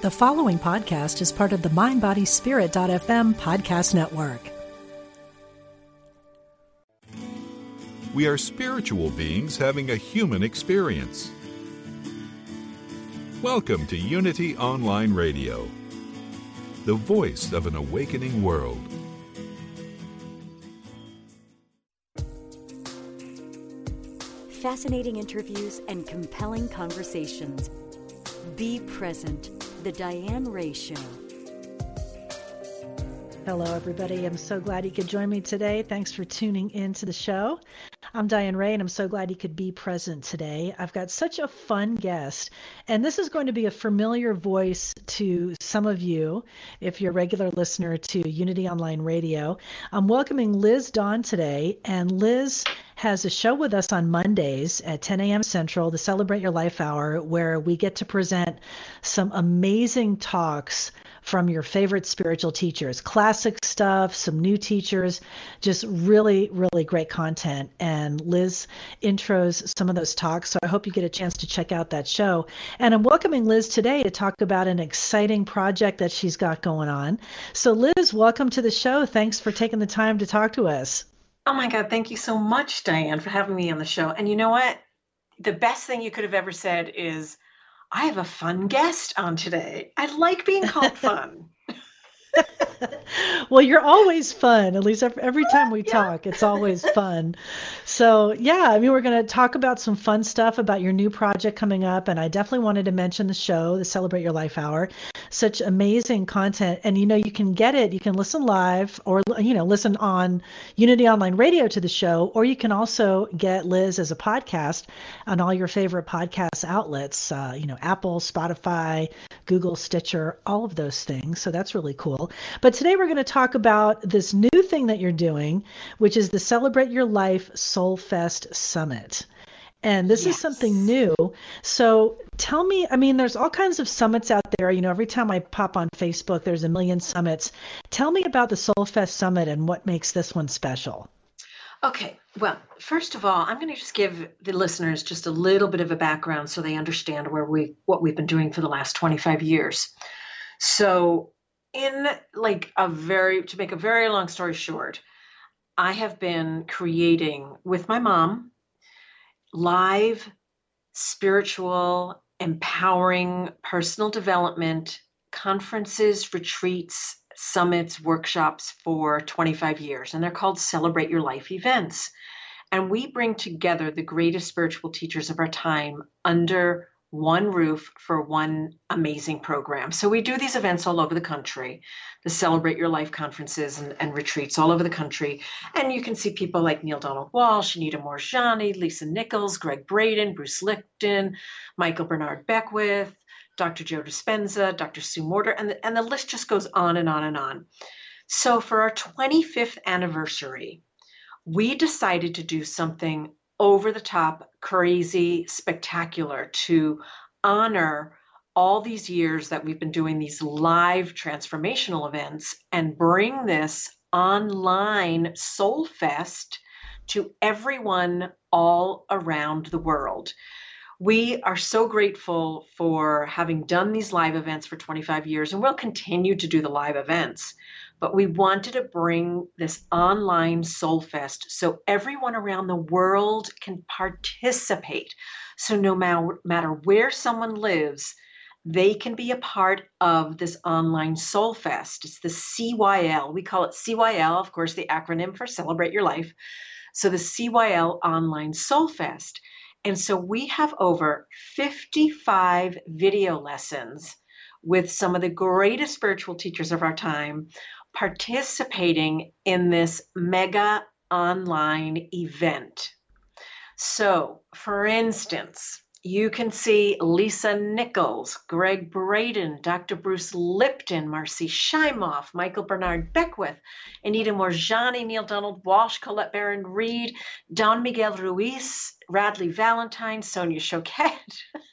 The following podcast is part of the MindBodySpirit.fm podcast network. We are spiritual beings having a human experience. Welcome to Unity Online Radio, the voice of an awakening world. Fascinating interviews and compelling conversations. Be present. The Diane Ray Show. Hello, everybody. I'm so glad you could join me today. Thanks for tuning in to the show. I'm Diane Ray, and I'm so glad you could be present today. I've got such a fun guest, and this is going to be a familiar voice to some of you if you're a regular listener to Unity Online Radio. I'm welcoming Liz Dawn today, and Liz has a show with us on Mondays at 10 a.m. Central, the Celebrate Your Life Hour, where we get to present some amazing talks from your favorite spiritual teachers. Classic stuff, some new teachers, just really, really great content. And Liz intros some of those talks. So I hope you get a chance to check out that show. And I'm welcoming Liz today to talk about an exciting project that she's got going on. So, Liz, welcome to the show. Thanks for taking the time to talk to us. Oh my God, thank you so much, Diane, for having me on the show. And you know what? The best thing you could have ever said is, I have a fun guest on today. I like being called fun. well, you're always fun. At least every time we yeah. talk, it's always fun. So, yeah, I mean, we're going to talk about some fun stuff about your new project coming up. And I definitely wanted to mention the show, the Celebrate Your Life Hour. Such amazing content. And, you know, you can get it, you can listen live or, you know, listen on Unity Online Radio to the show, or you can also get Liz as a podcast on all your favorite podcast outlets, uh, you know, Apple, Spotify, Google, Stitcher, all of those things. So that's really cool. But today we're going to talk about this new thing that you're doing, which is the Celebrate Your Life Soul Fest Summit. And this yes. is something new. So tell me, I mean, there's all kinds of summits out there. You know, every time I pop on Facebook, there's a million summits. Tell me about the Soul Fest Summit and what makes this one special. Okay, well, first of all, I'm going to just give the listeners just a little bit of a background so they understand where we what we've been doing for the last 25 years. So, in like a very to make a very long story short, I have been creating with my mom live spiritual empowering personal development conferences, retreats, summits, workshops for 25 years, and they're called Celebrate Your Life events. And we bring together the greatest spiritual teachers of our time under one roof for one amazing program. So we do these events all over the country, the Celebrate Your Life conferences and, and retreats all over the country. And you can see people like Neale Donald Walsch, Anita Moorjani, Lisa Nichols, Gregg Braden, Bruce Lipton, Michael Bernard Beckwith, Dr. Joe Dispenza, Dr. Sue Morter, and the, and the list just goes on and on and on. So for our 25th anniversary, we decided to do something over the top, crazy, spectacular to honor all these years that we've been doing these live transformational events and bring this online Soul Fest to everyone all around the world. We are so grateful for having done these live events for 25 years and we'll continue to do the live events but we wanted to bring this online soul fest so everyone around the world can participate. So no matter, where someone lives they can be a part of this online soul fest. It's the cyl we call it cyl of course the acronym for celebrate your life. So the cyl online soul fest. And so we have over 55 video lessons with some of the greatest spiritual teachers of our time participating in this mega online event. So, for instance, you can see Lisa Nichols, Gregg Braden, Dr. Bruce Lipton, Marci Shimoff, Michael Bernard Beckwith, Anita Moorjani, Neale Donald Walsch, Colette Baron Reid, Don Miguel Ruiz, Radleigh Valentine, Sonia Choquette.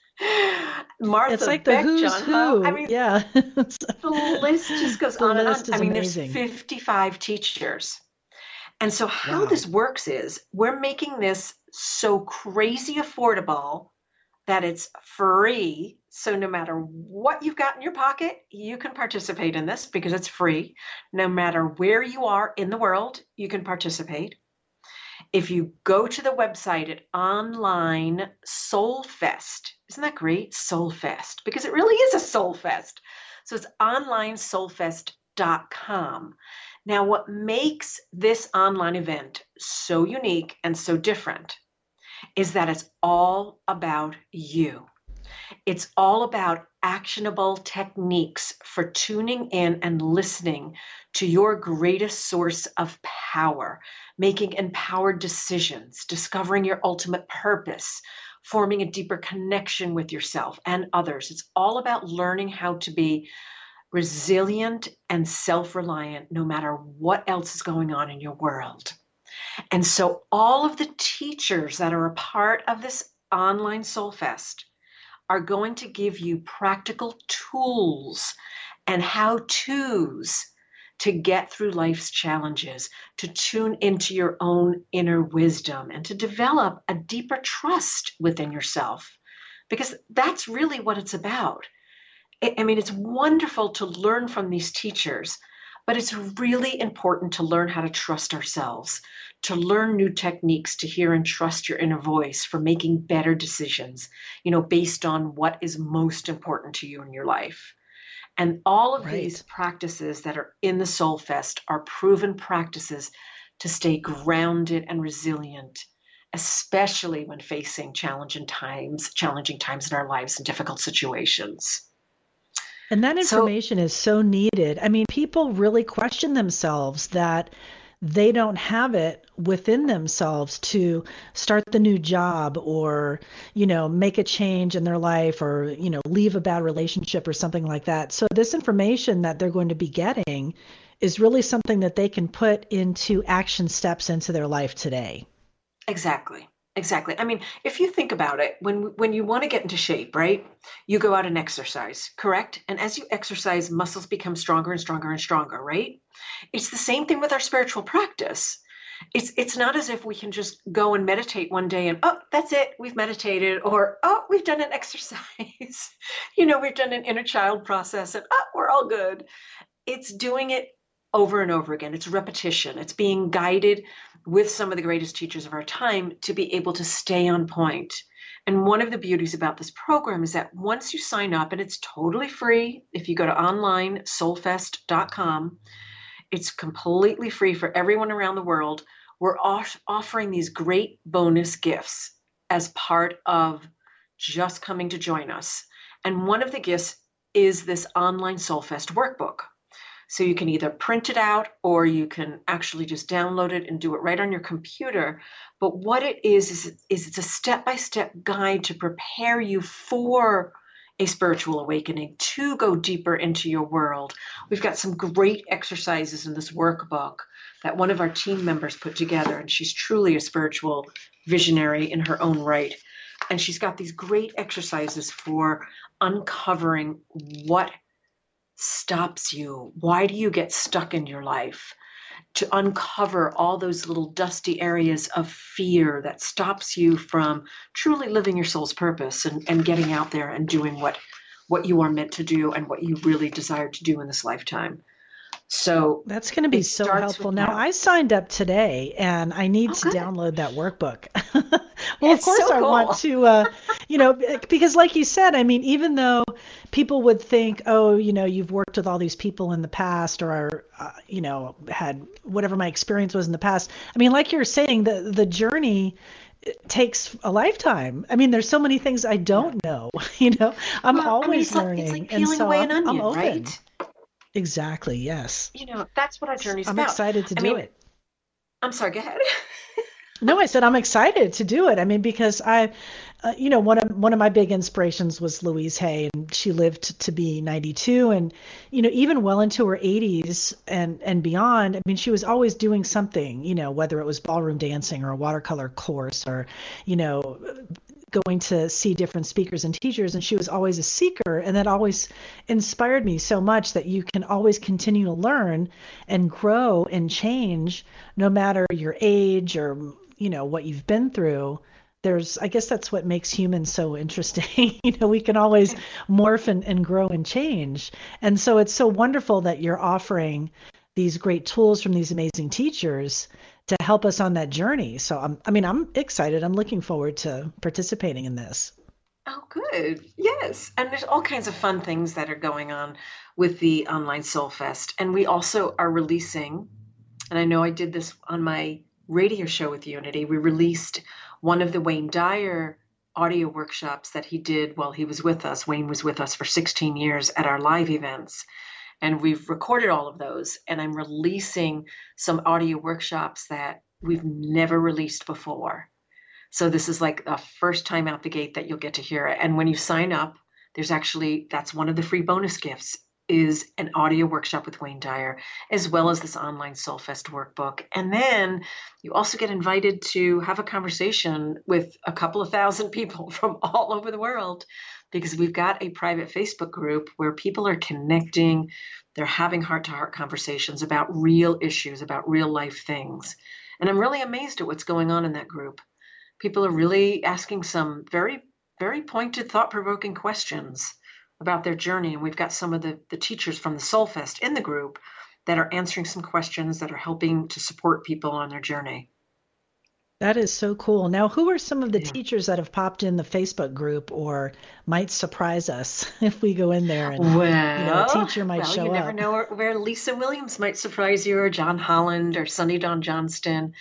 Martha it's like Beck, the who's John who. I mean, yeah. the list just goes the on and on. I mean, amazing. there's 55 teachers. And so, how Wow. this works is we're making this so crazy affordable that it's free. So no matter what you've got in your pocket, you can participate in this because it's free. No matter where you are in the world, you can participate. If you go to the website at online soulfest, isn't that great? Soulfest, because it really is a soul fest. So it's onlinesoulfest.com. Now, what makes this online event so unique and so different is that it's all about you. It's all about actionable techniques for tuning in and listening to your greatest source of power, making empowered decisions, discovering your ultimate purpose, forming a deeper connection with yourself and others. It's all about learning how to be resilient and self reliant no matter what else is going on in your world. And so, all of the teachers that are a part of this online Soul Fest are going to give you practical tools and how to's to get through life's challenges, to tune into your own inner wisdom, and to develop a deeper trust within yourself. Because that's really what it's about. I mean, it's wonderful to learn from these teachers, but it's really important to learn how to trust ourselves, to learn new techniques to hear and trust your inner voice for making better decisions, you know, based on what is most important to you in your life. And all of right. these practices that are in the Soul Fest are proven practices to stay grounded and resilient, especially when facing challenging times, challenging times in our lives and difficult situations. And that information so, is so needed. I mean, people really question themselves that they don't have it within themselves to start the new job or you know make a change in their life or you know leave a bad relationship or something like that. So this information that they're going to be getting is really something that they can put into action steps into their life today. Exactly Exactly. I mean, if you think about it, when when you want to get into shape, right? You go out and exercise, correct? And as you exercise, muscles become stronger and stronger and stronger, right? It's the same thing with our spiritual practice. It's it's not as if we can just go and meditate one day and oh, that's it, we've meditated or oh, we've done an exercise. you know, we've done an inner child process and oh, we're all good. It's doing it over and over again. It's repetition. It's being guided with some of the greatest teachers of our time to be able to stay on point. And one of the beauties about this program is that once you sign up, and it's totally free, if you go to online soulfest.com, it's completely free for everyone around the world. We're off- offering these great bonus gifts as part of just coming to join us. And one of the gifts is this online Soulfest workbook. So you can either print it out or you can actually just download it and do it right on your computer. But what it is, is, is it's a step by step guide to prepare you for a spiritual awakening, to go deeper into your world. We've got some great exercises in this workbook that one of our team members put together, and she's truly a spiritual visionary in her own right. And she's got these great exercises for uncovering what stops you? Why do you get stuck in your life? To uncover all those little dusty areas of fear that stops you from truly living your soul's purpose and, and getting out there and doing what what you are meant to do and what you really desire to do in this lifetime. So that's going to be so helpful. Now, I signed up today and I need oh, to good. download that workbook. well, it's of course, so I want to, uh, you know, because like you said, I mean, even though people would think, oh, you know, you've worked with all these people in the past or, are, uh, you know, had whatever my experience was in the past. I mean, like you're saying, the the journey takes a lifetime. I mean, there's so many things I don't know. You know, I'm well, always I mean, learning, like, it's like peeling and so away an onion, I'm open. right? Exactly. Yes. You know, that's what our journey's I'm about. I'm excited to I do mean, it. I'm sorry. Go ahead. no, I said I'm excited to do it. I mean, because I, uh, you know, one of one of my big inspirations was Louise Hay, and she lived to be 92, and you know, even well into her 80s and and beyond. I mean, she was always doing something. You know, whether it was ballroom dancing or a watercolor course, or you know, going to see different speakers and teachers and she was always a seeker and that always inspired me so much that you can always continue to learn and grow and change no matter your age or you know what you've been through there's I guess that's what makes humans so interesting. you know, we can always morph and, and grow and change. And so it's so wonderful that you're offering these great tools from these amazing teachers to help us on that journey. So I'm, I mean, I'm excited. I'm looking forward to participating in this. Oh, good. Yes. And there's all kinds of fun things that are going on with the online Soul Fest. And we also are releasing, and I know I did this on my radio show with Unity, we released one of the Wayne Dyer audio workshops that he did while he was with us. Wayne was with us for 16 years at our live events. And we've recorded all of those. And I'm releasing some audio workshops that we've never released before. So this is like the first time out the gate that you'll get to hear it. And when you sign up, there's actually that's one of the free bonus gifts is an audio workshop with Wayne Dyer, as well as this online Soulfest workbook. And then you also get invited to have a conversation with a couple of thousand people from all over the world because we've got a private Facebook group where people are connecting, they're having heart to heart conversations about real issues, about real life things. And I'm really amazed at what's going on in that group. People are really asking some very, very pointed, thought provoking questions about their journey. And we've got some of the, the teachers from the Soulfest in the group that are answering some questions that are helping to support people on their journey. That is so cool. Now, who are some of the yeah. teachers that have popped in the Facebook group or might surprise us if we go in there and well, you know, a teacher might well, show up? you never up? know where, Lisa Williams might surprise you or John Holland or Sunny Dawn Johnston.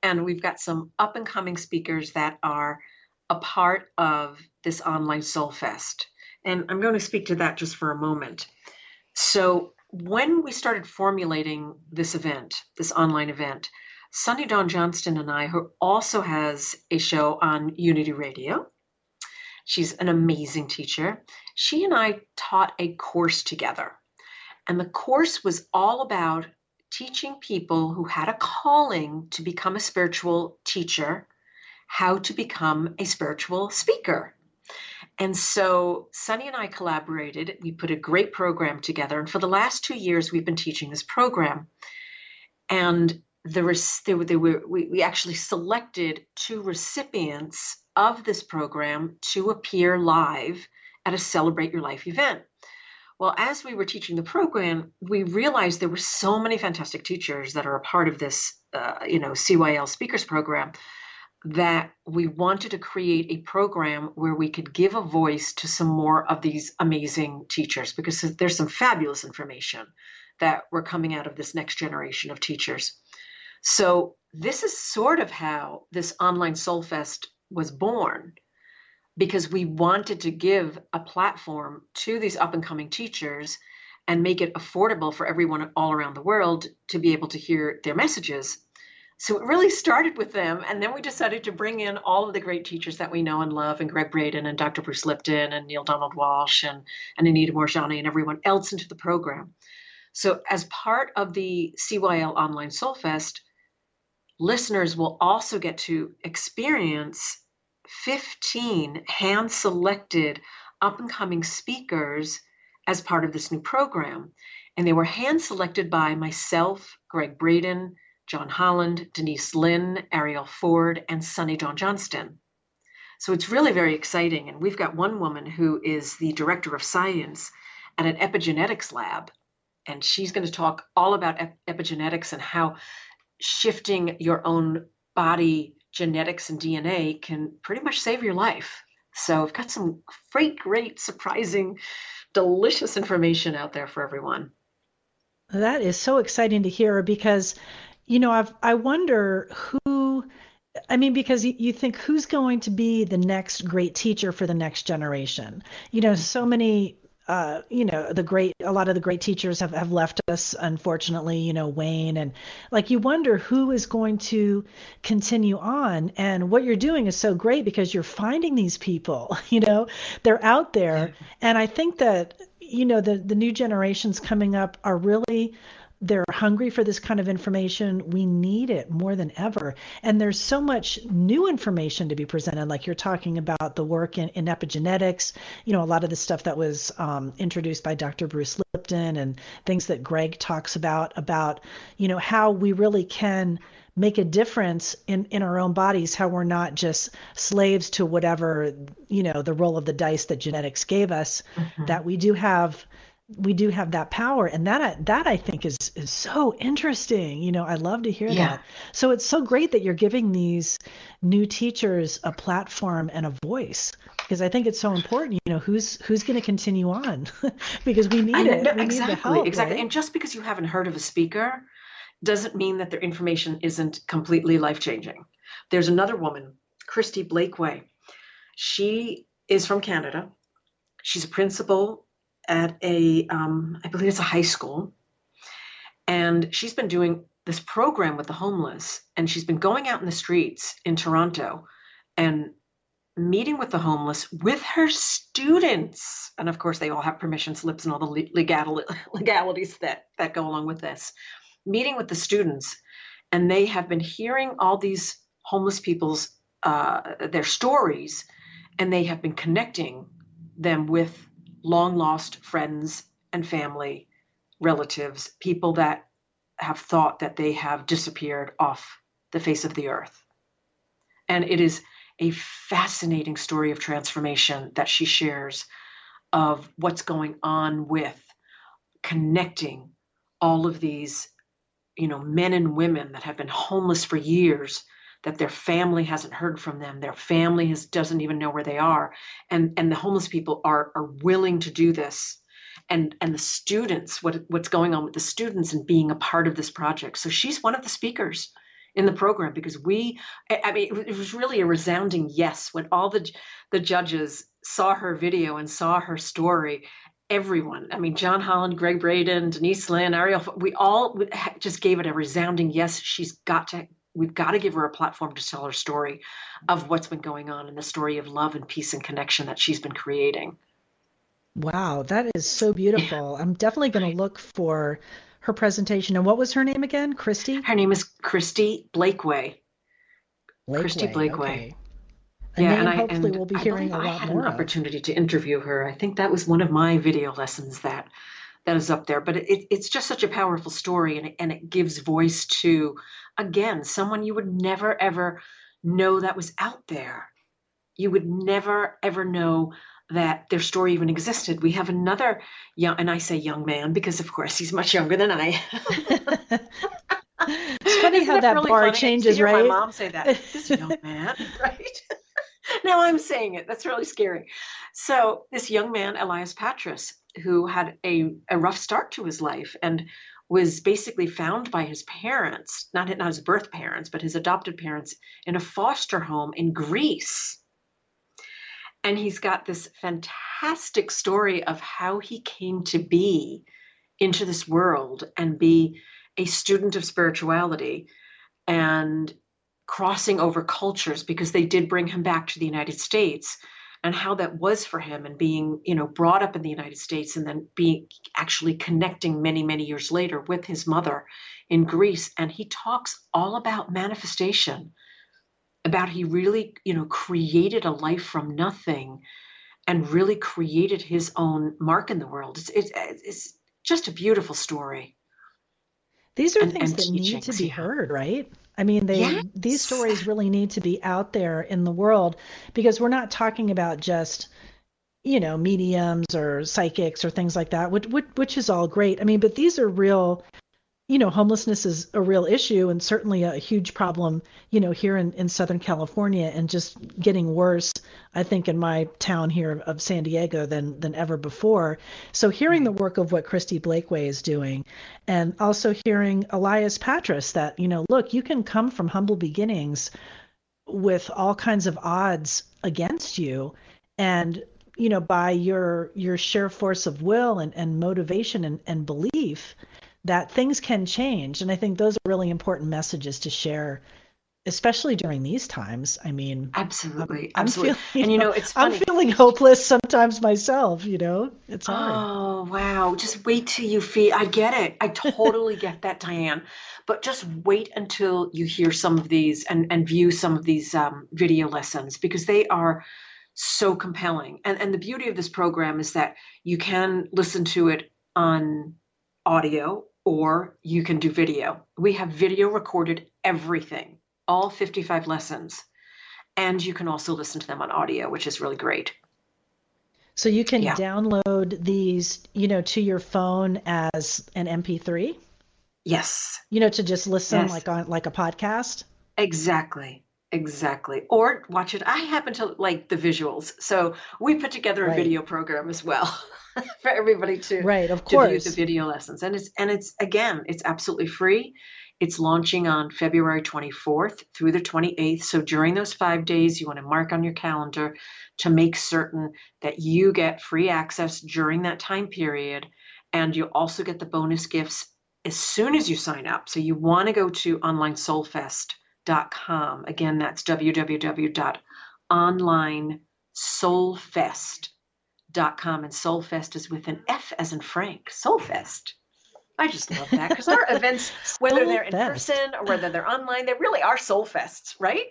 And we've got some up and coming speakers that are a part of this online Soul Fest. And I'm going to speak to that just for a moment. So, when we started formulating this event, this online event, Sunny Dawn Johnston and I, who also has a show on Unity Radio, she's an amazing teacher. She and I taught a course together. And the course was all about teaching people who had a calling to become a spiritual teacher how to become a spiritual speaker. And so Sunny and I collaborated. We put a great program together. And for the last two years, we've been teaching this program. And there was there, there were we, we actually selected two recipients of this program to appear live at a Celebrate Your Life event. Well, as we were teaching the program, we realized there were so many fantastic teachers that are a part of this, uh, you know, CYL Speakers Program that we wanted to create a program where we could give a voice to some more of these amazing teachers because there's some fabulous information that we're coming out of this next generation of teachers. So this is sort of how this online Soulfest was born because we wanted to give a platform to these up and coming teachers and make it affordable for everyone all around the world to be able to hear their messages so it really started with them. And then we decided to bring in all of the great teachers that we know and love, and Gregg Braden and Dr. Bruce Lipton and Neale Donald Walsch and, and Anita Moorjani and everyone else into the program. So as part of the CYL Online Soul Fest, listeners will also get to experience 15 hand selected up and coming speakers as part of this new program. And they were hand selected by myself, Gregg Braden, John Holland, Denise Linn, Arielle Ford, and Sunny Dawn Johnston. So it's really very exciting. And we've got one woman who is the director of science at an epigenetics lab. And she's going to talk all about ep- epigenetics and how shifting your own body genetics and DNA can pretty much save your life. So I've got some great, great, surprising, delicious information out there for everyone. That is so exciting to hear because you know, I've, I wonder who, I mean, because you think who's going to be the next great teacher for the next generation? You know, so many uh, you know, the great, a lot of the great teachers have, have left us, unfortunately, you know, Wayne. And like you wonder who is going to continue on. And what you're doing is so great because you're finding these people, you know, they're out there. And I think that, you know, the, the new generations coming up are really they're hungry for this kind of information. We need it more than ever. And there's so much new information to be presented, like you're talking about the work in, in epigenetics, you know, a lot of the stuff that was um, introduced by Dr. Bruce Lipton and things that Gregg talks about, about, you know, how we really can make a difference in in our own bodies how we're not just slaves to whatever you know the roll of the dice that genetics gave us mm-hmm. that we do have we do have that power and that that I think is is so interesting. You know, I love to hear yeah. that. So it's so great that you're giving these new teachers a platform and a voice because I think it's so important. You know, who's who's going to continue on because we need it. No, we exactly, need help, exactly. Right? And just because you haven't heard of a speaker doesn't mean that their information isn't completely life changing. There's another woman, Kristi Blakeway. She is from Canada. She's a principal at a, um, I believe it's a high school. And she's been doing this program with the homeless. And she's been going out in the streets in Toronto and meeting with the homeless with her students. And of course, they all have permission slips and all the legal, legalities that, that go along with this. Meeting with the students. And they have been hearing all these homeless people's uh, their stories and they have been connecting them with long lost friends and family, relatives, people that have thought that they have disappeared off the face of the earth. And it is a fascinating story of transformation that she shares of what's going on with connecting all of these you know men and women that have been homeless for years that their family hasn't heard from them their family has, doesn't even know where they are and and the homeless people are are willing to do this. And and the students what what's going on with the students and being a part of this project. So she's one of the speakers in the program because we i mean it was really a resounding yes when all the the judges saw her video and saw her story. Everyone i mean john holland gregg braden denise linn arielle we all just gave it a resounding yes. She's got to we've got to give her a platform to tell her story of what's been going on and the story of love and peace and connection that she's been creating. Wow, that is so beautiful. Yeah. I'm definitely going to look for her presentation. And what was her name again? Kristi? Her name is Kristi Blakeway. Blakeway Kristi Blakeway. Okay. Yeah, and I hopefully we'll be hearing a lot I had more. an opportunity to interview her. I think that was one of my video lessons that that is up there. But it, it's just such a powerful story, and it, and it gives voice to again someone you would never ever know that was out there. You would never ever know that their story even existed. We have another young, and I say young man because of course he's much younger than I. it's funny how that really bar funny? changes, right? My mom say that this young man, right? now I'm saying it. That's really scary. So this young man, Elias Patras, who had a, a rough start to his life and was basically found by his parents, not, not his birth parents, but his adopted parents, in a foster home in Greece. And he's got this fantastic story of how he came to be into this world and be a student of spirituality and crossing over cultures because they did bring him back to the United States and how that was for him and being you know brought up in the united states and then being actually connecting many many years later with his mother in greece. And he talks all about manifestation about he really you know created a life from nothing and really created his own mark in the world. It's it's, it's just a beautiful story. These are and, things and that need to be heard right I mean, they yes. these stories really need to be out there in the world because we're not talking about just you know mediums or psychics or things like that, which, which which is all great. I mean, but these are real you know, homelessness is a real issue and certainly a huge problem, you know, here in, in Southern California and just getting worse, I think, in my town here of San Diego than, than ever before. So hearing the work of what Kristi Blakeway is doing and also hearing Elias Patras that, you know, look, you can come from humble beginnings with all kinds of odds against you and you know by your your sheer force of will and, and motivation and, and belief that things can change. And I think those are really important messages to share, especially during these times. I mean, absolutely, I'm, absolutely. I'm feeling, and you know, it's funny. I'm feeling hopeless sometimes myself. You know, it's hard. Oh wow! Just wait till you feel. I get it. I totally get that, Diane. But just wait until you hear some of these and and view some of these um, video lessons because they are so compelling. And and the beauty of this program is that you can listen to it on audio or you can do video. We have video recorded everything, all 55 lessons. And you can also listen to them on audio, which is really great. So you can yeah. download these, you know, to your phone as an MP3? Yes. You know, to just listen yes. like on like a podcast? Exactly. Exactly. Or watch it. I happen to like the visuals. So we put together a right. video program as well for everybody to, right, of course. view the video lessons. And it's and it's again, it's absolutely free. It's launching on February 24th through the 28th. So during those five days, you want to mark on your calendar to make certain that you get free access during that time period. And you also get the bonus gifts as soon as you sign up. So you want to go to onlinesoulfest.com onlinesoulfest.com. Again, that's www.onlinesoulfest.com. And Soulfest is with an F as in Frank. Soulfest. I just love that because our events, whether they're in person or whether they're online, they really are soul fests, right?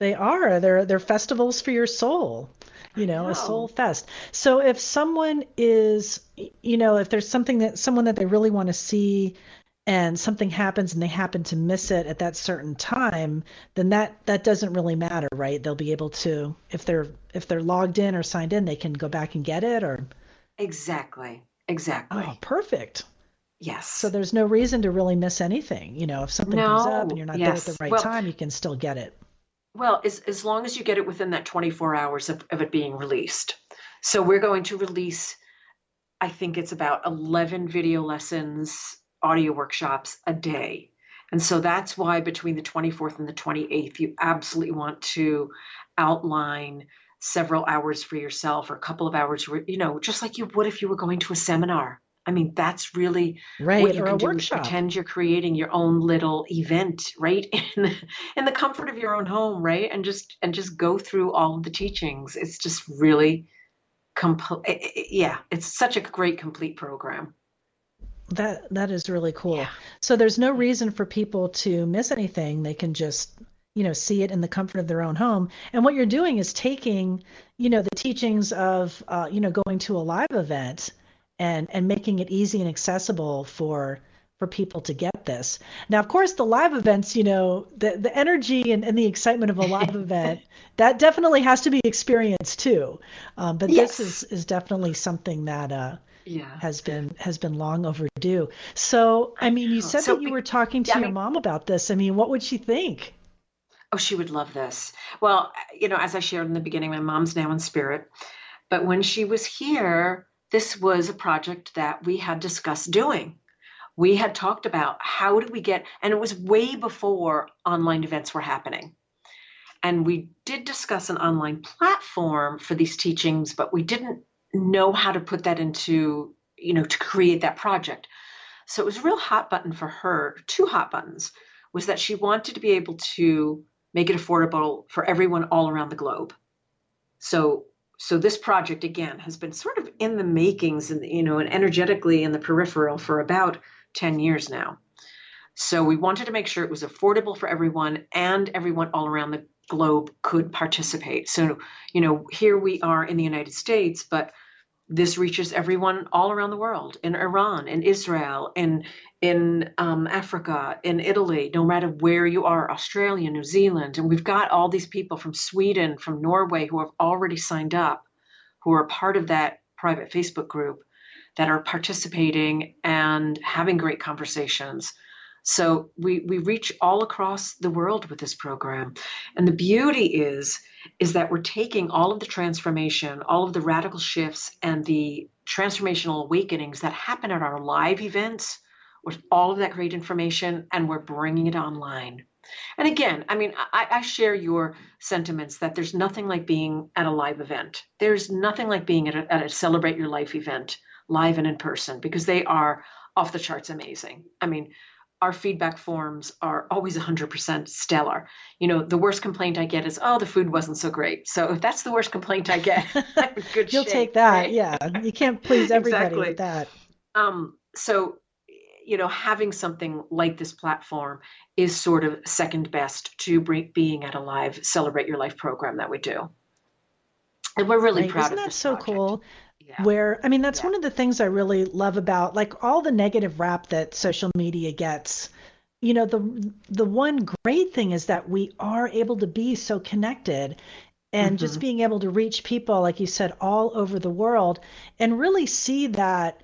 they are. They're they're festivals for your soul. You know, a soul fest. So if someone is, you know, if there's something that someone that they really want to see and something happens and they happen to miss it at that certain time then that that doesn't really matter right? They'll be able to if they're if they're logged in or signed in they can go back and get it or exactly. Exactly. Oh perfect. Yes. So there's no reason to really miss anything. You know if something no, comes up and you're not yes. there at the right well, time you can still get it. Well as, as long as you get it within that 24 hours of, of it being released. So we're going to release i think it's about 11 video lessons audio workshops a day. And so that's why between the 24th and the 28th, you absolutely want to outline several hours for yourself or a couple of hours, you know, just like you would if you were going to a seminar. I mean, that's really right. what you can do. Workshop. Pretend you're creating your own little event, right? In the, in the comfort of your own home, right? And just and just go through all of the teachings. It's just really complete. Yeah, it's such a great complete program. That that is really cool. Yeah. So there's no reason for people to miss anything. They can just you know see it in the comfort of their own home. And what you're doing is taking you know the teachings of uh, you know going to a live event and and making it easy and accessible for for people to get this. Now, of course, the live events, you know, the the energy and, and the excitement of a live event, that definitely has to be experienced too. Um, but yes. this is is definitely something that uh, yeah. has been has been long overdue. So, I mean, you said so, that you were talking to yeah, your I mean, mom about this. I mean, what would she think? Oh, she would love this. Well, you know, as I shared in the beginning, my mom's now in spirit, but when she was here, this was a project that we had discussed doing. We had talked about how do we get, and it was way before online events were happening. And we did discuss an online platform for these teachings, but we didn't know how to put that into, you know, to create that project. So it was a real hot button for her, two hot buttons, was that she wanted to be able to make it affordable for everyone all around the globe. So so this project again has been sort of in the makings and you know and energetically in the peripheral for about 10 years now. So we wanted to make sure it was affordable for everyone and everyone all around the globe could participate. So, you know, here we are in the United States, but this reaches everyone all around the world in Iran, in Israel, in in um, Africa, in Italy, no matter where you are, Australia, New Zealand, and we've got all these people from Sweden, from Norway, who have already signed up, who are part of that private Facebook group, that are participating and having great conversations. So we we reach all across the world with this program, and the beauty is is that we're taking all of the transformation, all of the radical shifts, and the transformational awakenings that happen at our live events with all of that great information, and we're bringing it online. And again, I mean, I, I, share your sentiments that there's nothing like being at a live event. There's nothing like being at a, at a Celebrate Your Life event, live and in person, because they are off the charts amazing. I mean, our feedback forms are always 100% stellar. You know, the worst complaint I get is, "Oh, the food wasn't so great." So if that's the worst complaint I get, good You'll shape, take that. Right? Yeah, you can't please everybody exactly. with that. Um, so, you know, having something like this platform is sort of second best to being at a live Celebrate Your Life program that we do, and we're really right. proud Isn't of that so project. cool? Yeah. where I mean that's yeah. one of the things I really love about like all the negative rap that social media gets. You know, the the one great thing is that we are able to be so connected and mm-hmm. just being able to reach people like you said all over the world and really see that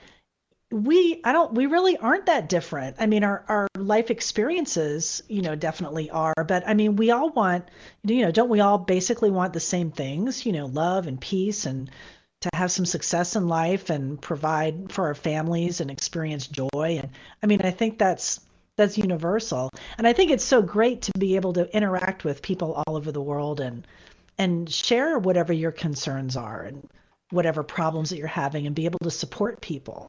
we i don't we really aren't that different i mean our our life experiences you know definitely are but i mean we all want you know don't we all basically want the same things you know love and peace and to have some success in life and provide for our families and experience joy and i mean i think that's that's universal and i think it's so great to be able to interact with people all over the world and and share whatever your concerns are and whatever problems that you're having and be able to support people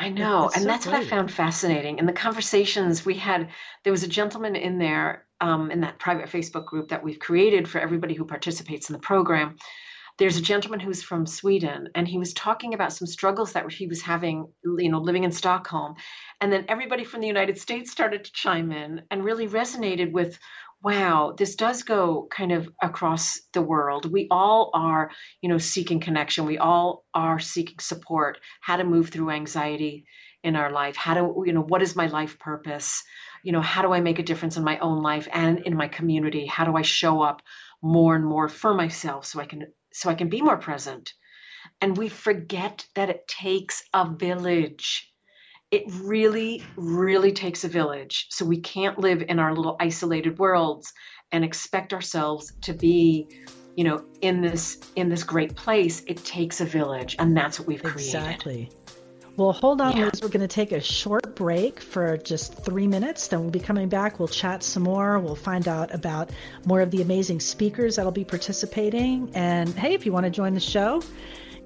I know. That's and so that's great. what I found fascinating. In the conversations we had, there was a gentleman in there um, in that private Facebook group that we've created for everybody who participates in the program. There's a gentleman who's from Sweden, and he was talking about some struggles that he was having, you know, living in Stockholm. And then everybody from the United States started to chime in and really resonated with wow, this does go kind of across the world. We all are, you know, seeking connection. We all are seeking support, how to move through anxiety in our life, how to, you know, what is my life purpose? You know, how do I make a difference in my own life and in my community? How do I show up more and more for myself so I can so I can be more present? And we forget that it takes a village it really, really takes a village. So we can't live in our little isolated worlds and expect ourselves to be, you know, in this in this great place. It takes a village, and that's what we've created. Exactly. Well, hold on, yeah. Liz. We're going to take a short break for just three minutes. Then we'll be coming back. We'll chat some more. We'll find out about more of the amazing speakers that'll be participating. And hey, if you want to join the show,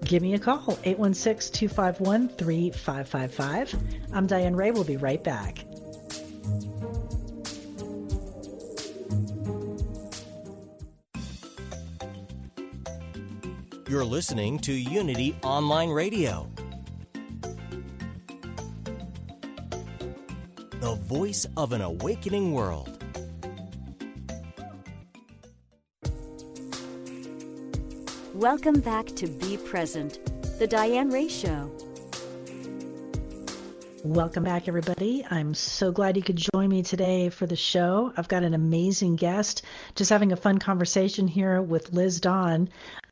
give me a call 816 251 3555. I'm Diane Ray. We'll be right back. You're listening to Unity Online Radio, the voice of an awakening world. Welcome back to Be Present, the Diane Ray Show. Welcome back, everybody. I'm so glad you could join me today for the show. I've got an amazing guest, just having a fun conversation here with Liz Dawn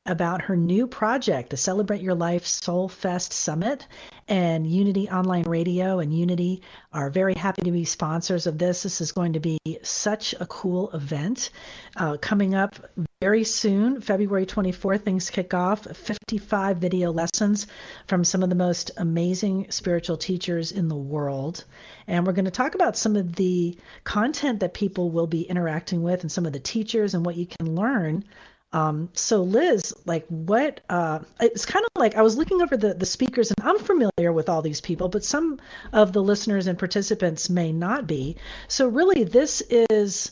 about her new project, the Celebrate Your Life Soul Fest Summit. And Unity Online Radio and Unity are very happy to be sponsors of this. This is going to be such a cool event uh, coming up very soon, February 24th. Things kick off 55 video lessons from some of the most amazing spiritual teachers in the world. And we're going to talk about some of the content that people will be interacting with and some of the teachers and what you can learn um, so Liz, like what uh, it's kind of like I was looking over the, the speakers and I'm familiar with all these people, but some of the listeners and participants may not be. So really this is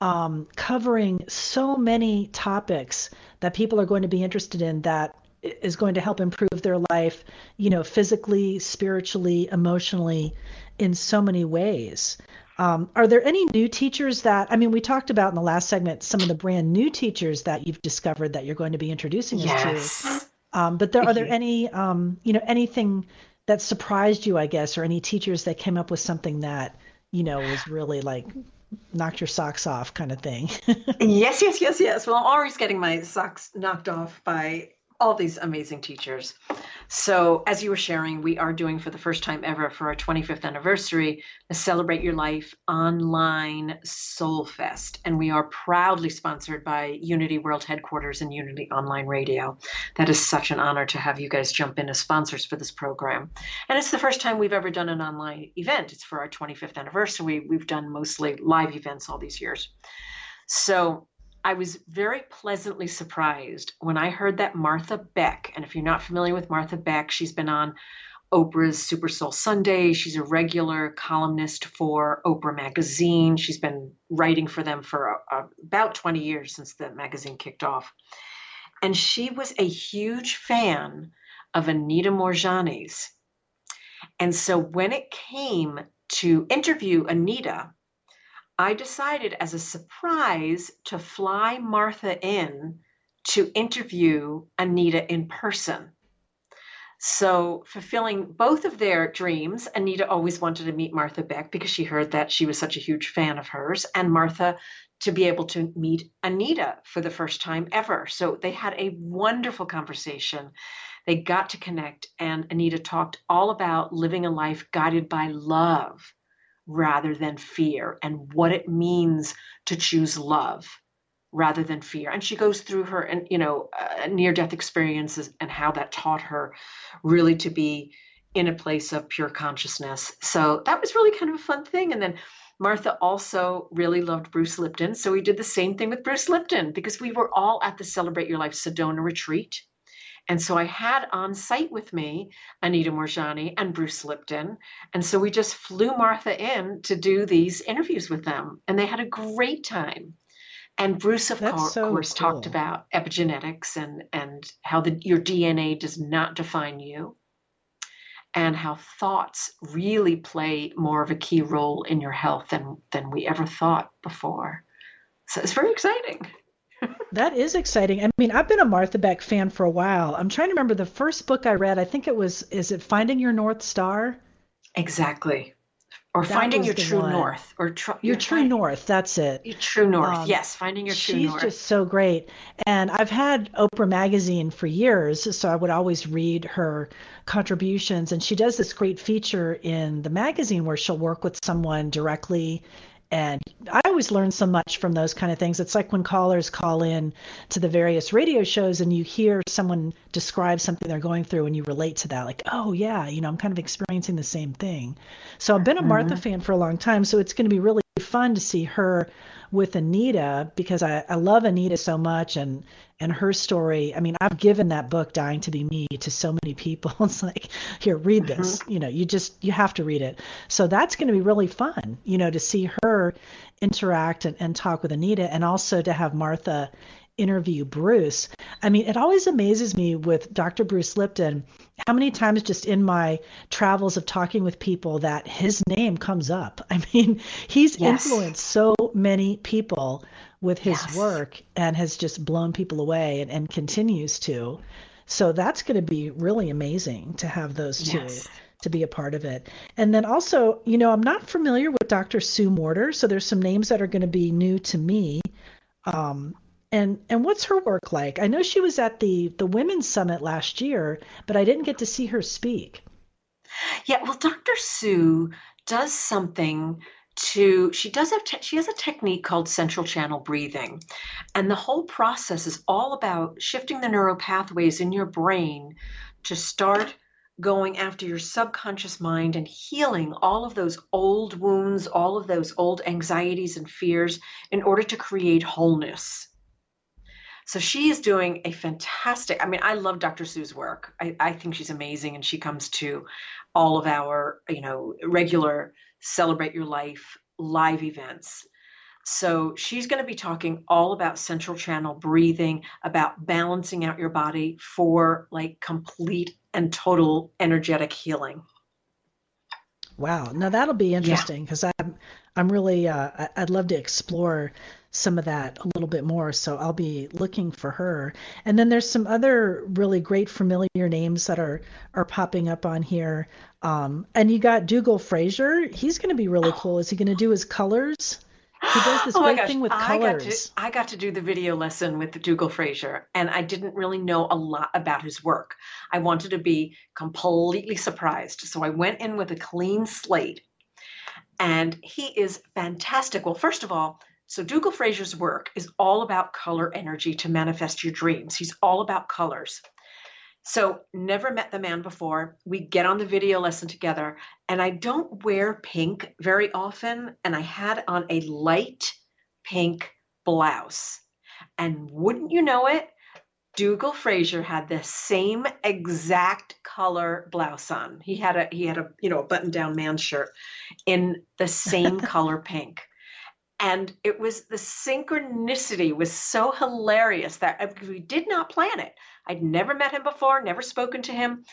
um, covering so many topics that people are going to be interested in that is going to help improve their life, you know, physically, spiritually, emotionally, in so many ways. Um, are there any new teachers that I mean we talked about in the last segment some of the brand new teachers that you've discovered that you're going to be introducing yes. us to? Um, but there are there any um, you know anything that surprised you I guess or any teachers that came up with something that you know was really like knocked your socks off kind of thing? yes, yes, yes, yes. Well, I'm always getting my socks knocked off by all these amazing teachers. So, as you were sharing, we are doing for the first time ever for our 25th anniversary the Celebrate Your Life online Soul Fest. And we are proudly sponsored by Unity World Headquarters and Unity Online Radio. That is such an honor to have you guys jump in as sponsors for this program. And it's the first time we've ever done an online event. It's for our 25th anniversary. We've done mostly live events all these years. So, I was very pleasantly surprised when I heard that Martha Beck, and if you're not familiar with Martha Beck, she's been on Oprah's Super Soul Sunday. She's a regular columnist for Oprah Magazine. She's been writing for them for uh, about 20 years since the magazine kicked off. And she was a huge fan of Anita Moorjani's. And so when it came to interview Anita, I decided as a surprise to fly Martha in to interview Anita in person. So, fulfilling both of their dreams, Anita always wanted to meet Martha Beck because she heard that she was such a huge fan of hers, and Martha to be able to meet Anita for the first time ever. So, they had a wonderful conversation. They got to connect, and Anita talked all about living a life guided by love rather than fear and what it means to choose love rather than fear. And she goes through her and you know uh, near death experiences and how that taught her really to be in a place of pure consciousness. So that was really kind of a fun thing. And then martha also really loved bruce lipton. So we did the same thing with bruce lipton because we were all at the celebrate your life sedona retreat and so I had on site with me Anita Moorjani and Bruce Lipton. And so we just flew Martha in to do these interviews with them. And they had a great time. And Bruce, of co- so course, cool. talked about epigenetics and, and how the, your DNA does not define you, and how thoughts really play more of a key role in your health than, than we ever thought before. So it's very exciting. That is exciting. I mean, I've been a Martha Beck fan for a while. I'm trying to remember the first book I read. I think it was, is it Finding Your North Star? Exactly or that finding your true one. north or tr- your, your true north that's it your true north um, yes finding your true north she's just so great and i've had oprah magazine for years so i would always read her contributions and she does this great feature in the magazine where she'll work with someone directly and I always learn so much from those kind of things. It's like when callers call in to the various radio shows and you hear someone describe something they're going through and you relate to that, like, oh, yeah, you know, I'm kind of experiencing the same thing. So I've been a Martha mm-hmm. fan for a long time. So it's going to be really fun to see her with Anita because I, I love Anita so much and and her story. I mean, I've given that book Dying to Be Me to so many people. It's like, here, read this. Mm-hmm. You know, you just you have to read it. So that's going to be really fun, you know, to see her interact and, and talk with Anita and also to have Martha interview Bruce. I mean, it always amazes me with Dr. Bruce Lipton how many times just in my travels of talking with people that his name comes up. I mean, he's yes. influenced so many people with his yes. work and has just blown people away and, and continues to. So that's going to be really amazing to have those two. Yes to be a part of it. And then also, you know, I'm not familiar with Dr. Sue Morter, so there's some names that are going to be new to me. Um, and and what's her work like? I know she was at the the women's summit last year, but I didn't get to see her speak. Yeah, well, Dr. Sue does something to she does have te- she has a technique called central channel breathing and the whole process is all about shifting the neural pathways in your brain to start going after your subconscious mind and healing all of those old wounds all of those old anxieties and fears in order to create wholeness so she is doing a fantastic. I mean, I love Dr. Sue's work. I, I think she's amazing, and she comes to all of our, you know, regular celebrate your life live events. So she's going to be talking all about central channel breathing, about balancing out your body for like complete and total energetic healing. Wow. Now that'll be interesting because yeah. I'm I'm really uh, I'd love to explore some of that a little bit more. So I'll be looking for her. And then there's some other really great familiar names that are are popping up on here. Um, and you got Dougall Fraser. He's going to be really cool. Is he going to do his colors? He does this oh great thing with colors. I got, to, I got to do the video lesson with Dougall Fraser, and I didn't really know a lot about his work. I wanted to be completely surprised. So I went in with a clean slate, and he is fantastic. Well, first of all, so Dougall Fraser's work is all about color energy to manifest your dreams. He's all about colors. So never met the man before. We get on the video lesson together, and I don't wear pink very often, and I had on a light pink blouse. And wouldn't you know it, Dougall Fraser had the same exact color blouse on. He had a he had a you know a button down man shirt in the same color pink and it was the synchronicity was so hilarious that uh, we did not plan it. I'd never met him before never spoken to him.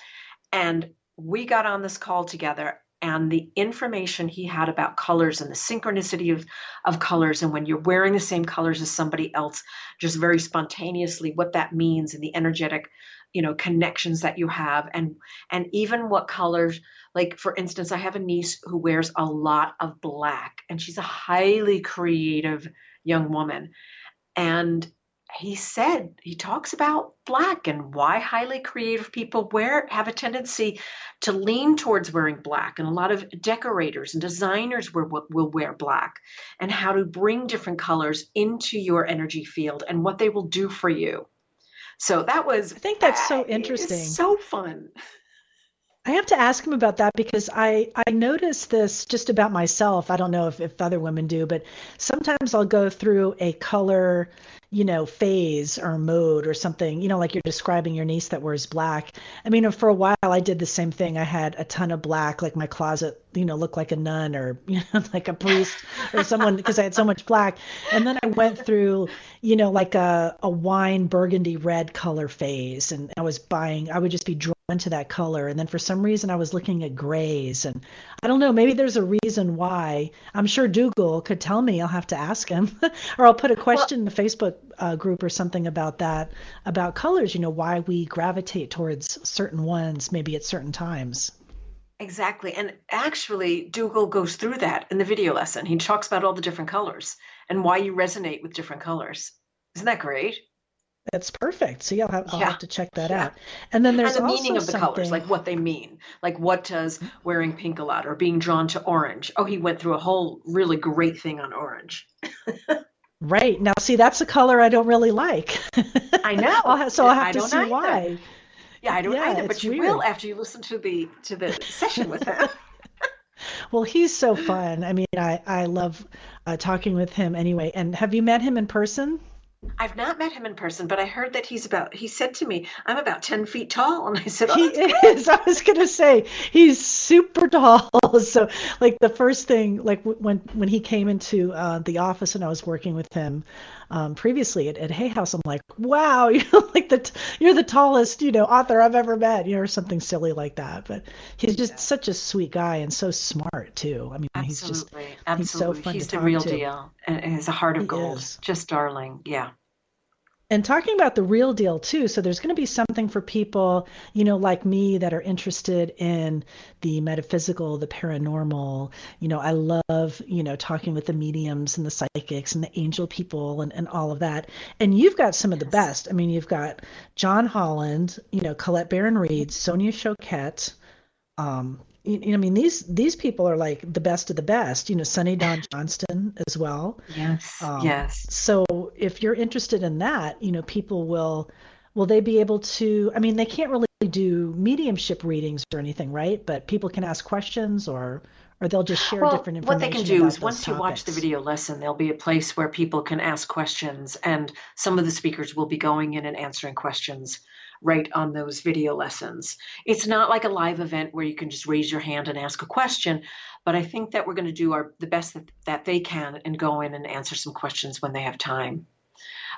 And we got on this call together and the information he had about colors and the synchronicity of, of colors and when you're wearing the same colors as somebody else just very spontaneously what that means and the energetic you know connections that you have and and even what colors like for instance i have a niece who wears a lot of black and she's a highly creative young woman. And he said he talks about black and why highly creative people wear have a tendency to lean towards wearing black. And a lot of decorators and designers will, will wear black and how to bring different colors into your energy field and what they will do for you so that was i think that's so interesting. so fun. I have to ask him about that because I, I notice this just about myself. I don't know if, if other women do, but sometimes I'll go through a color you know, phase or mode or something, you know, like you're describing your niece that wears black. I mean, for a while I did the same thing. I had a ton of black, like my closet, you know, looked like a nun or, you know, like a priest or someone because I had so much black. And then I went through, you know, like a, a wine burgundy red color phase. And I was buying, I would just be drawn to that color. And then for some reason I was looking at grays. And I don't know, maybe there's a reason why. I'm sure Dougall could tell me. I'll have to ask him or I'll put a question well, in the Facebook uh, group or something about that, about colors, you know, why we gravitate towards certain ones maybe at certain times. Exactly. And actually, Dougall goes through that in the video lesson. He talks about all the different colors and why you resonate with different colors. Isn't that great? That's perfect. See, I'll have, I'll yeah. have to check that yeah. out. And then there's and the meaning of the something... colors, like what they mean. Like what does wearing pink a lot or being drawn to orange? Oh, he went through a whole really great thing on orange. Right. Now, see, that's a color I don't really like. I know. I'll so I'll have I to see either. why. Yeah, I don't yeah, either, but you weird. will after you listen to the to the session with him. well, he's so fun. I mean, I I love uh, talking with him anyway. And have you met him in person? I've not met him in person, but I heard that he's about. He said to me, "I'm about ten feet tall," and I said, oh, "He is." I was gonna say he's super tall. So, like the first thing, like when when he came into uh, the office and I was working with him um, previously at, at Hay House, I'm like, "Wow, you're like the you're the tallest, you know, author I've ever met," you know, or something silly like that. But he's just yeah. such a sweet guy and so smart too. I mean, absolutely, he's just absolutely. he's so fun he's to the real to. deal, and he's a heart of he gold, is. just darling. Yeah and talking about the real deal too so there's going to be something for people you know like me that are interested in the metaphysical the paranormal you know i love you know talking with the mediums and the psychics and the angel people and, and all of that and you've got some of the best i mean you've got john holland you know colette baron reid sonia choquette um, you know, I mean, these these people are like the best of the best. You know, Sunny Dawn Johnston as well. Yes. Um, yes. So if you're interested in that, you know, people will will they be able to? I mean, they can't really do mediumship readings or anything, right? But people can ask questions or or they'll just share well, different information. What they can do is once topics. you watch the video lesson, there'll be a place where people can ask questions, and some of the speakers will be going in and answering questions right on those video lessons. It's not like a live event where you can just raise your hand and ask a question, but I think that we're going to do our the best that, that they can and go in and answer some questions when they have time.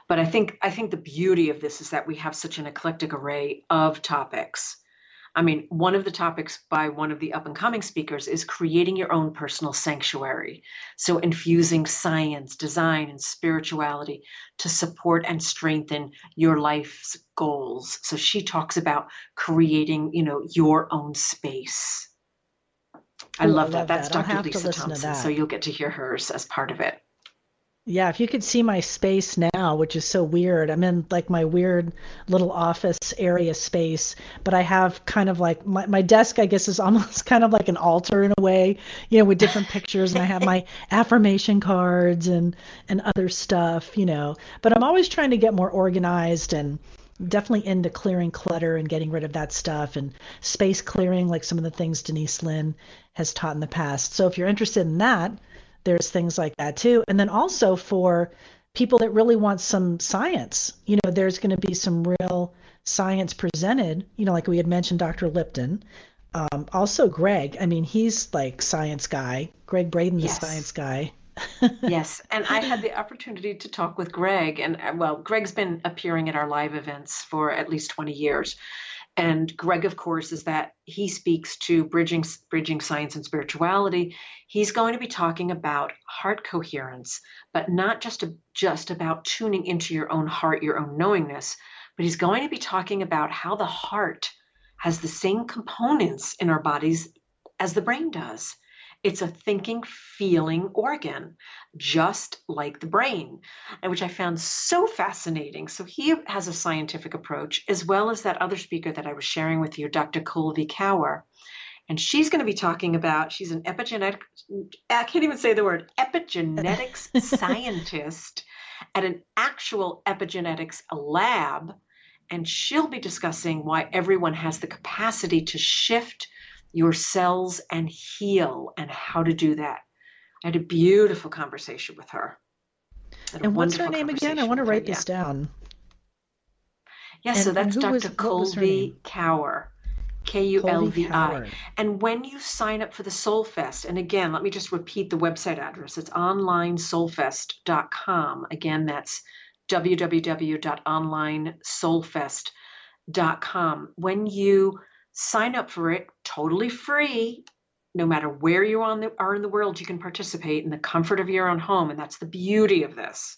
But I think I think the beauty of this is that we have such an eclectic array of topics I mean, one of the topics by one of the up and coming speakers is creating your own personal sanctuary. So, infusing science, design, and spirituality to support and strengthen your life's goals. So, she talks about creating, you know, your own space. I Ooh, love, I that. love That's that. Dr. Lisa Thompson. So, you'll get to hear hers as part of it. Yeah, if you could see my space now, which is so weird. I'm in like my weird little office area space, but I have kind of like my, my desk, I guess, is almost kind of like an altar in a way, you know, with different pictures. And I have my affirmation cards and, and other stuff, you know. But I'm always trying to get more organized and definitely into clearing clutter and getting rid of that stuff and space clearing, like some of the things Denise Linn has taught in the past. So if you're interested in that, there's things like that too. And then also for people that really want some science, you know, there's going to be some real science presented, you know, like we had mentioned Dr. Lipton. Um, also Gregg, I mean, he's like science guy. Gregg Braden, yes. the science guy. yes, and I had the opportunity to talk with Gregg. and uh, well, Gregg's been appearing at our live events for at least 20 years. And Gregg, of course, is that he speaks to bridging bridging science and spirituality. He's going to be talking about heart coherence, but not just a, just about tuning into your own heart, your own knowingness, but he's going to be talking about how the heart has the same components in our bodies as the brain does. It's a thinking, feeling organ, just like the brain, and which I found so fascinating. So he has a scientific approach, as well as that other speaker that I was sharing with you, Dr. Colby Cower. And she's going to be talking about, she's an epigenetic, I can't even say the word, epigenetics scientist at an actual epigenetics lab. And she'll be discussing why everyone has the capacity to shift your cells and heal and how to do that. I had a beautiful conversation with her. And what's her name again? I want to write this yeah. down. Yes, yeah, so that's Dr. Was, Colby Cower. K U L V I. And when you sign up for the Soul Fest, and again, let me just repeat the website address. It's onlinesoulfest.com. Again, that's www.onlinesoulfest.com. When you sign up for it, totally free, no matter where you the, are in the world, you can participate in the comfort of your own home. And that's the beauty of this.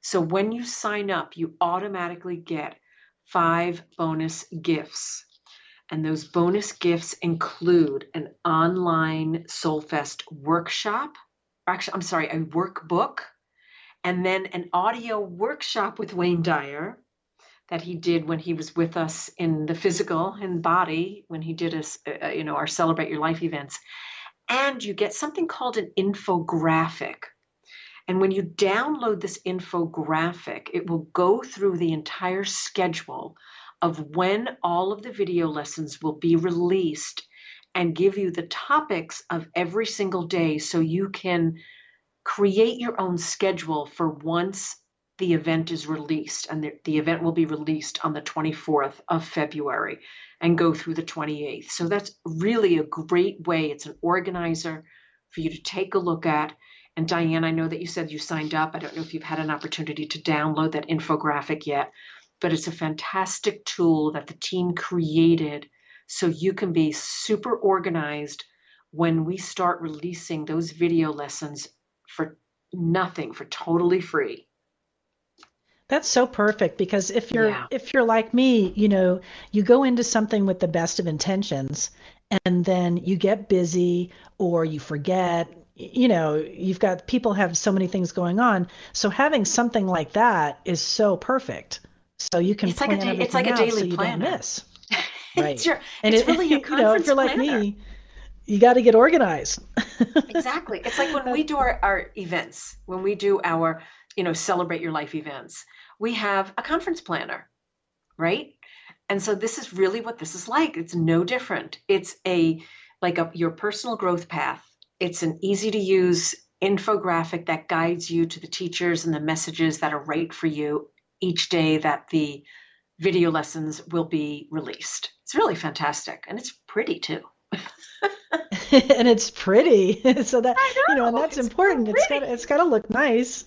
So when you sign up, you automatically get five bonus gifts. And those bonus gifts include an online Soulfest workshop, actually, I'm sorry, a workbook, and then an audio workshop with Wayne Dyer that he did when he was with us in the physical in body when he did us uh, uh, you know our celebrate your life events. And you get something called an infographic. And when you download this infographic it will go through the entire schedule of when all of the video lessons will be released and give you the topics of every single day so you can create your own schedule for once the event is released. And the, the event will be released on the 24th of February and go through the 28th. So that's really a great way. It's an organizer for you to take a look at. And Diane, I know that you said you signed up. I don't know if you've had an opportunity to download that infographic yet, but it's a fantastic tool that the team created so you can be super organized when we start releasing those video lessons for nothing, for totally free. That's so perfect because if you're yeah. if you're like me, you know, you go into something with the best of intentions and then you get busy or you forget you know you've got people have so many things going on so having something like that is so perfect so you can it's plan like a, it's like a daily so you planner. don't miss. Right. it's your, and it's it, really a you know, if you're like me, you got to get organized. exactly. It's like when we do our, our events, when we do our, you know, celebrate your life events, we have a conference planner, right? And so this is really what this is like. It's no different. It's a like a your personal growth path. It's an easy to use infographic that guides you to the teachers and the messages that are right for you each day that the video lessons will be released. It's really fantastic and it's pretty too. and it's pretty. so that know, you know, and that's important. Pretty. It's got it's got to look nice.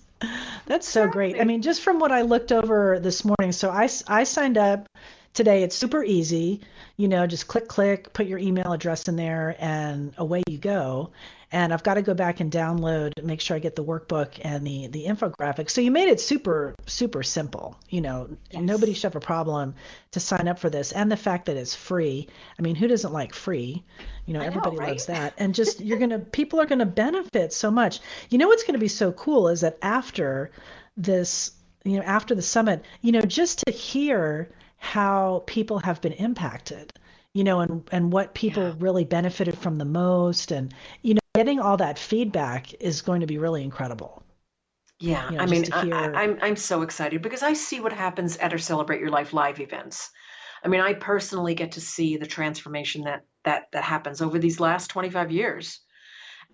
That's so great. I mean, just from what I looked over this morning, so I I signed up today. It's super easy. You know, just click click, put your email address in there and away you go and I've got to go back and download, make sure I get the workbook and the the infographic. So you made it super super simple. You know, yes. nobody should have a problem to sign up for this, and the fact that it's free. I mean, who doesn't like free? You know, everybody know, right? loves that, and just you're gonna people are gonna benefit so much. You know what's gonna be so cool is that after this, you know, after the summit, you know, just to hear how people have been impacted you know, and and what people yeah. really benefited from the most, and you know, getting all that feedback is going to be really incredible. Yeah, you know, I mean, hear... I, I'm, I'm so excited because I see what happens at our Celebrate Your Life live events. I mean, I personally get to see the transformation that that that happens over these last 25 years,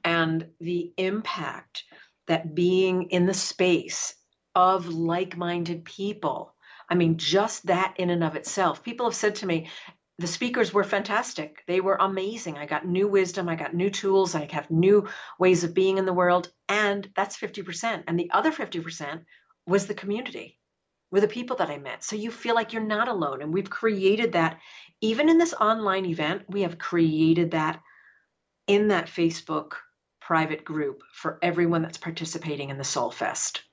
and the impact that being in the space of like-minded people. I mean, just that in and of itself. People have said to me, the speakers were fantastic. They were amazing. I got new wisdom. I got new tools. I have new ways of being in the world. And that's 50%. And the other 50% was the community, were the people that I met. So you feel like you're not alone. And we've created that. Even in this online event, we have created that in that Facebook private group for everyone that's participating in the Soul Fest.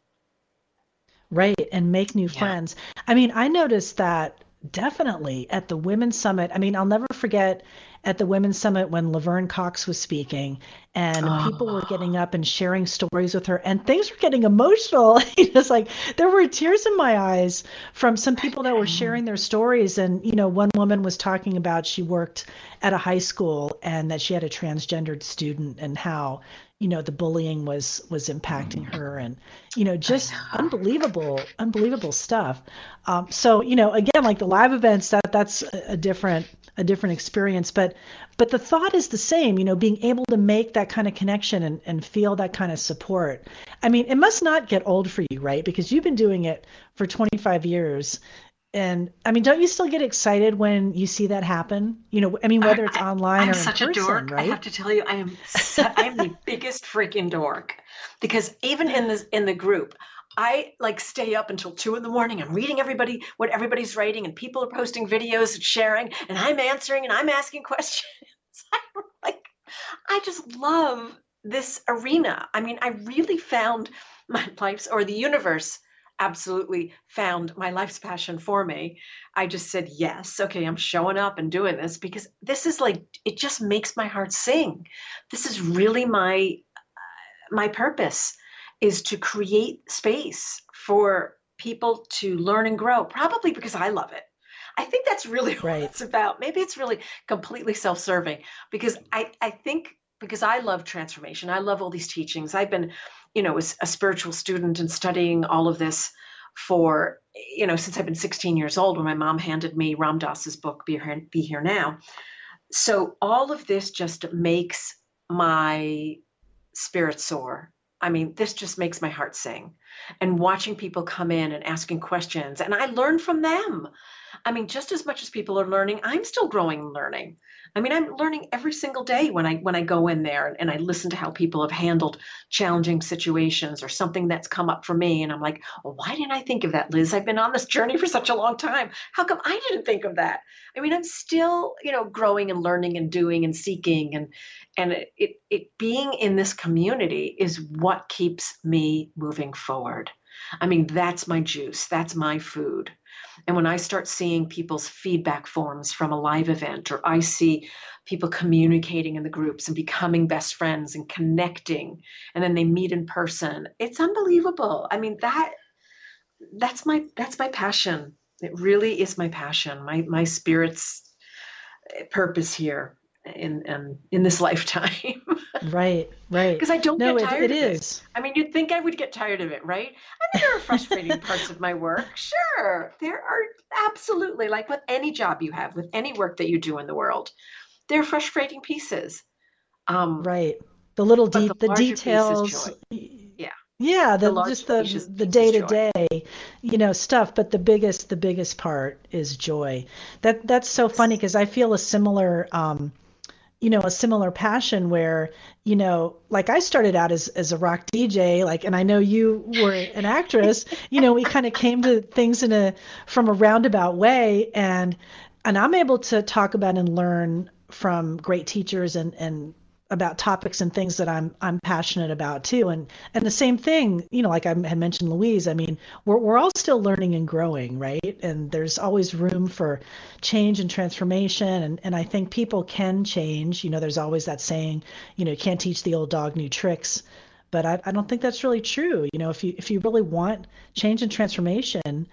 Right, and make new yeah. friends. I mean, I noticed that definitely at the Women's Summit. I mean, I'll never forget at the Women's Summit when Laverne Cox was speaking, and oh. people were getting up and sharing stories with her, and things were getting emotional. it's like there were tears in my eyes from some people that were sharing their stories. And you know, one woman was talking about she worked at a high school and that she had a transgendered student, and how you know the bullying was was impacting her and you know just unbelievable unbelievable stuff. Um, so you know again like the live events that that's a, a different a different experience but but the thought is the same you know being able to make that kind of connection and, and feel that kind of support. I mean it must not get old for you right? Because you've been doing it for 25 years and I mean, don't you still get excited when you see that happen? You know, I mean, whether it's online I, or such in person, a dork. Right? I have to tell you, I am I am the biggest freaking dork because even in this in the group, I like stay up until two in the morning. I'm reading everybody what everybody's writing, and people are posting videos and sharing, and I'm answering and I'm asking questions. I'm like, I just love this arena. I mean, I really found my life's or the universe absolutely found my life's passion for me. I just said, yes, okay, I'm showing up and doing this because this is like, it just makes my heart sing. This is really my, uh, my purpose is to create space for people to learn and grow, probably because I love it. I think that's really right. what it's about. Maybe it's really completely self serving because I, I think because I love transformation, I love all these teachings. I've been you know, was a spiritual student and studying all of this for, you know, since I've been 16 years old when my mom handed me Ram Dass's book, Be Here, Be Here Now. So all of this just makes my spirit soar. I mean, this just makes my heart sing. And watching people come in and asking questions, and I learn from them. I mean, just as much as people are learning, I'm still growing and learning. I mean, I'm learning every single day when I when I go in there and, and I listen to how people have handled challenging situations or something that's come up for me, and I'm like, well, why didn't I think of that, Liz? I've been on this journey for such a long time. How come I didn't think of that? I mean, I'm still, you know, growing and learning and doing and seeking, and and it it, it being in this community is what keeps me moving forward. I mean, that's my juice. That's my food. And when I start seeing people's feedback forms from a live event, or I see people communicating in the groups and becoming best friends and connecting, and then they meet in person, it's unbelievable. I mean, that that's my that's my passion. It really is my passion. My my spirit's purpose here in in, in this lifetime. right, right. Because I don't no, get tired it, it of is. it. I mean, you'd think I would get tired of it, right? I mean, there are frustrating parts of my work. Sure, there are absolutely like with any job you have, with any work that you do in the world, there are frustrating pieces. Um, right. The little de- the, the details. Yeah. Yeah, the, the just the the day to day, you know, stuff. But the biggest the biggest part is joy. That that's so funny because I feel a similar um, you know a similar passion where you know like i started out as as a rock dj like and i know you were an actress. You know we kind of came to things in a from a roundabout way and and i'm able to talk about and learn from great teachers and and about topics and things that I'm I'm passionate about too. And and the same thing, you know, like I had mentioned Louise, I mean, we're we're all still learning and growing, right? And there's always room for change and transformation and, and I think people can change. You know, there's always that saying, you know, you can't teach the old dog new tricks. But I, I don't think that's really true. You know, if you if you really want change and transformation,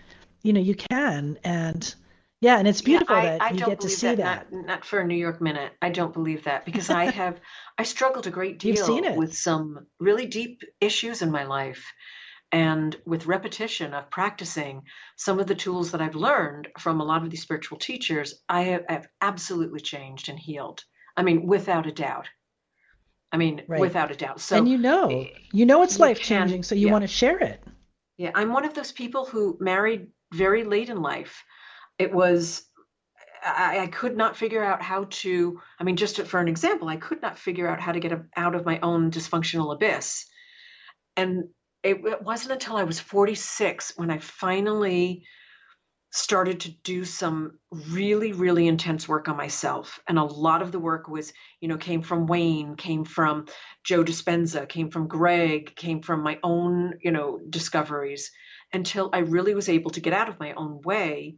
you know, you can. And yeah, and it's beautiful yeah, I, that I you get to see that. that. Not, not, for a New York minute. I don't believe that because I have I struggled a great deal with some really deep issues in my life. And with repetition of practicing some of the tools that I've learned from a lot of these spiritual teachers, I have, have absolutely changed and healed. I mean, without a doubt. I mean, right. without a doubt. So, and you know, you know it's life changing, so you yeah. want to share it. Yeah, I'm one of those people who married very late in life. It was I, I, could not figure out how to. I mean, just for an example, I could not figure out how to get out of my own dysfunctional abyss. And it, it wasn't until I was 46 when I finally started to do some really really intense work on myself and a lot of the work was you know came from wayne came from joe dispenza came from gregg came from my own you know discoveries until I really was able to get out of my own way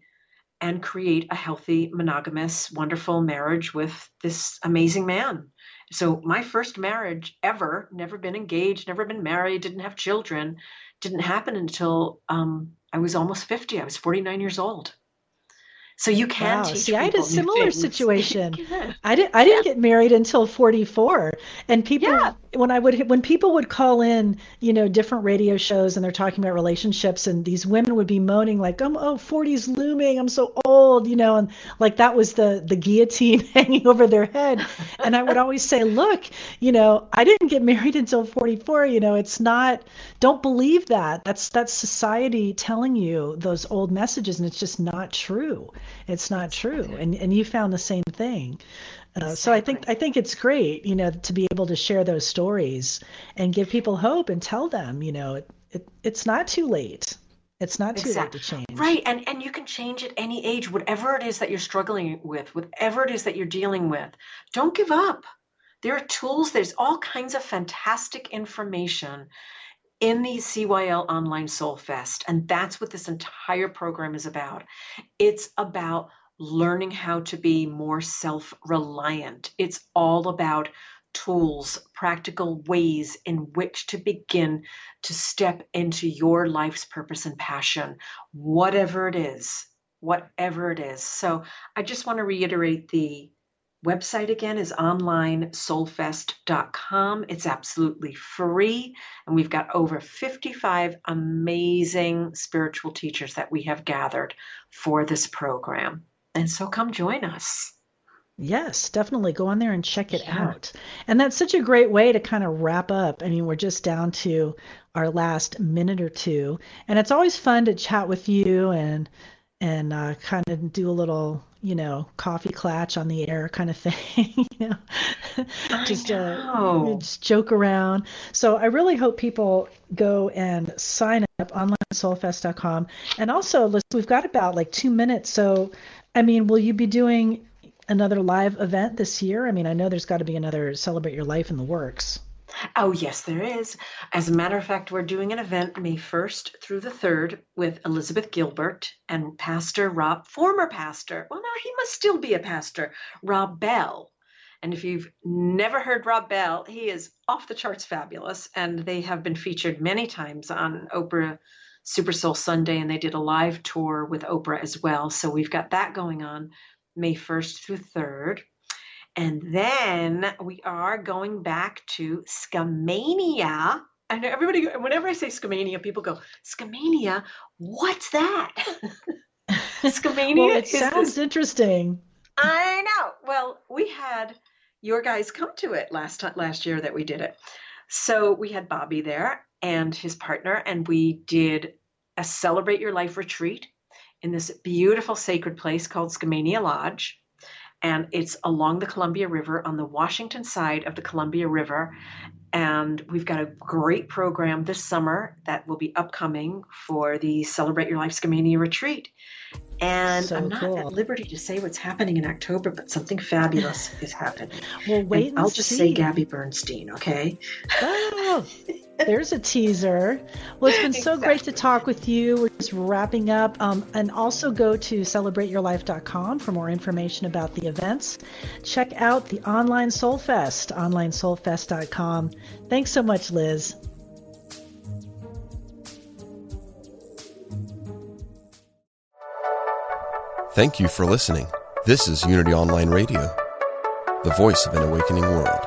and create a healthy, monogamous, wonderful marriage with this amazing man. So, my first marriage ever, never been engaged, never been married, didn't have children, didn't happen until um, I was almost 50. I was 49 years old. So you can wow. teach. See, I had a similar things. situation. I didn't. I didn't yeah. get married until 44, and people yeah. when I would when people would call in, you know, different radio shows and they're talking about relationships, and these women would be moaning like, "Oh, oh 40's looming. I'm so old," you know, and like that was the the guillotine hanging over their head. And I would always say, "Look, you know, I didn't get married until 44. You know, it's not. Don't believe that. That's that's society telling you those old messages, and it's just not true." It's not true and and you found the same thing uh, so I think I think it's great, you know, to be able to share those stories and give people hope and tell them, you know, it, it it's not too late. It's not too exactly. late to change. Right, and and you can change at any age, whatever it is that you're struggling with, whatever it is that you're dealing with. Don't give up. There are tools. There's all kinds of fantastic information in the CYL Online Soul Fest. And that's what this entire program is about. It's about learning how to be more self reliant. It's all about tools, practical ways in which to begin to step into your life's purpose and passion, whatever it is, whatever it is. So I just want to reiterate the website again is onlinesoulfest.com. It's absolutely free, and we've got over 55 amazing spiritual teachers that we have gathered for this program. And so come join us. Yes, definitely go on there and check it yeah. out. And that's such a great way to kind of wrap up. I mean, we're just down to our last minute or two, and it's always fun to chat with you and and uh, kind of do a little, you know, coffee clatch on the air kind of thing, you know, just uh, just joke around. So I really hope people go and sign up onlinesoulfest.com. And also, we've got about like two minutes. So, I mean, will you be doing another live event this year? I mean, I know there's got to be another Celebrate Your Life in the works. Oh, yes, there is. As a matter of fact, we're doing an event May 1st through the 3rd with Elizabeth Gilbert and Pastor Rob, former pastor, well, now he must still be a pastor, Rob Bell. And if you've never heard Rob Bell, he is off the charts fabulous. And they have been featured many times on Oprah Super Soul Sunday, and they did a live tour with Oprah as well. So we've got that going on May 1st through 3rd. And then we are going back to Skamania. And everybody, whenever I say Skamania, people go, Skamania, what's that? Skamania well, it sounds this, interesting. I know. Well, we had your guys come to it last last year that we did it. So we had Bobby there and his partner, and we did a Celebrate Your Life retreat in this beautiful sacred place called Skamania Lodge and it's along the Columbia River on the Washington side of the Columbia River. And we've got a great program this summer that will be upcoming for the Celebrate Your Life Skamania retreat. And so I'm not cool. at liberty to say what's happening in October, but something fabulous is happening. Well, wait. I'll just see. say Gabby Bernstein, okay? Oh, there's a teaser. Well, it's been so exactly. great to talk with you. We're just wrapping up. Um, and also go to celebrateyourlife.com for more information about the events. Check out the Online Soul Fest, onlinesoulfest.com. Thanks so much, Liz. Thank you for listening. This is Unity Online Radio, the voice of an awakening world.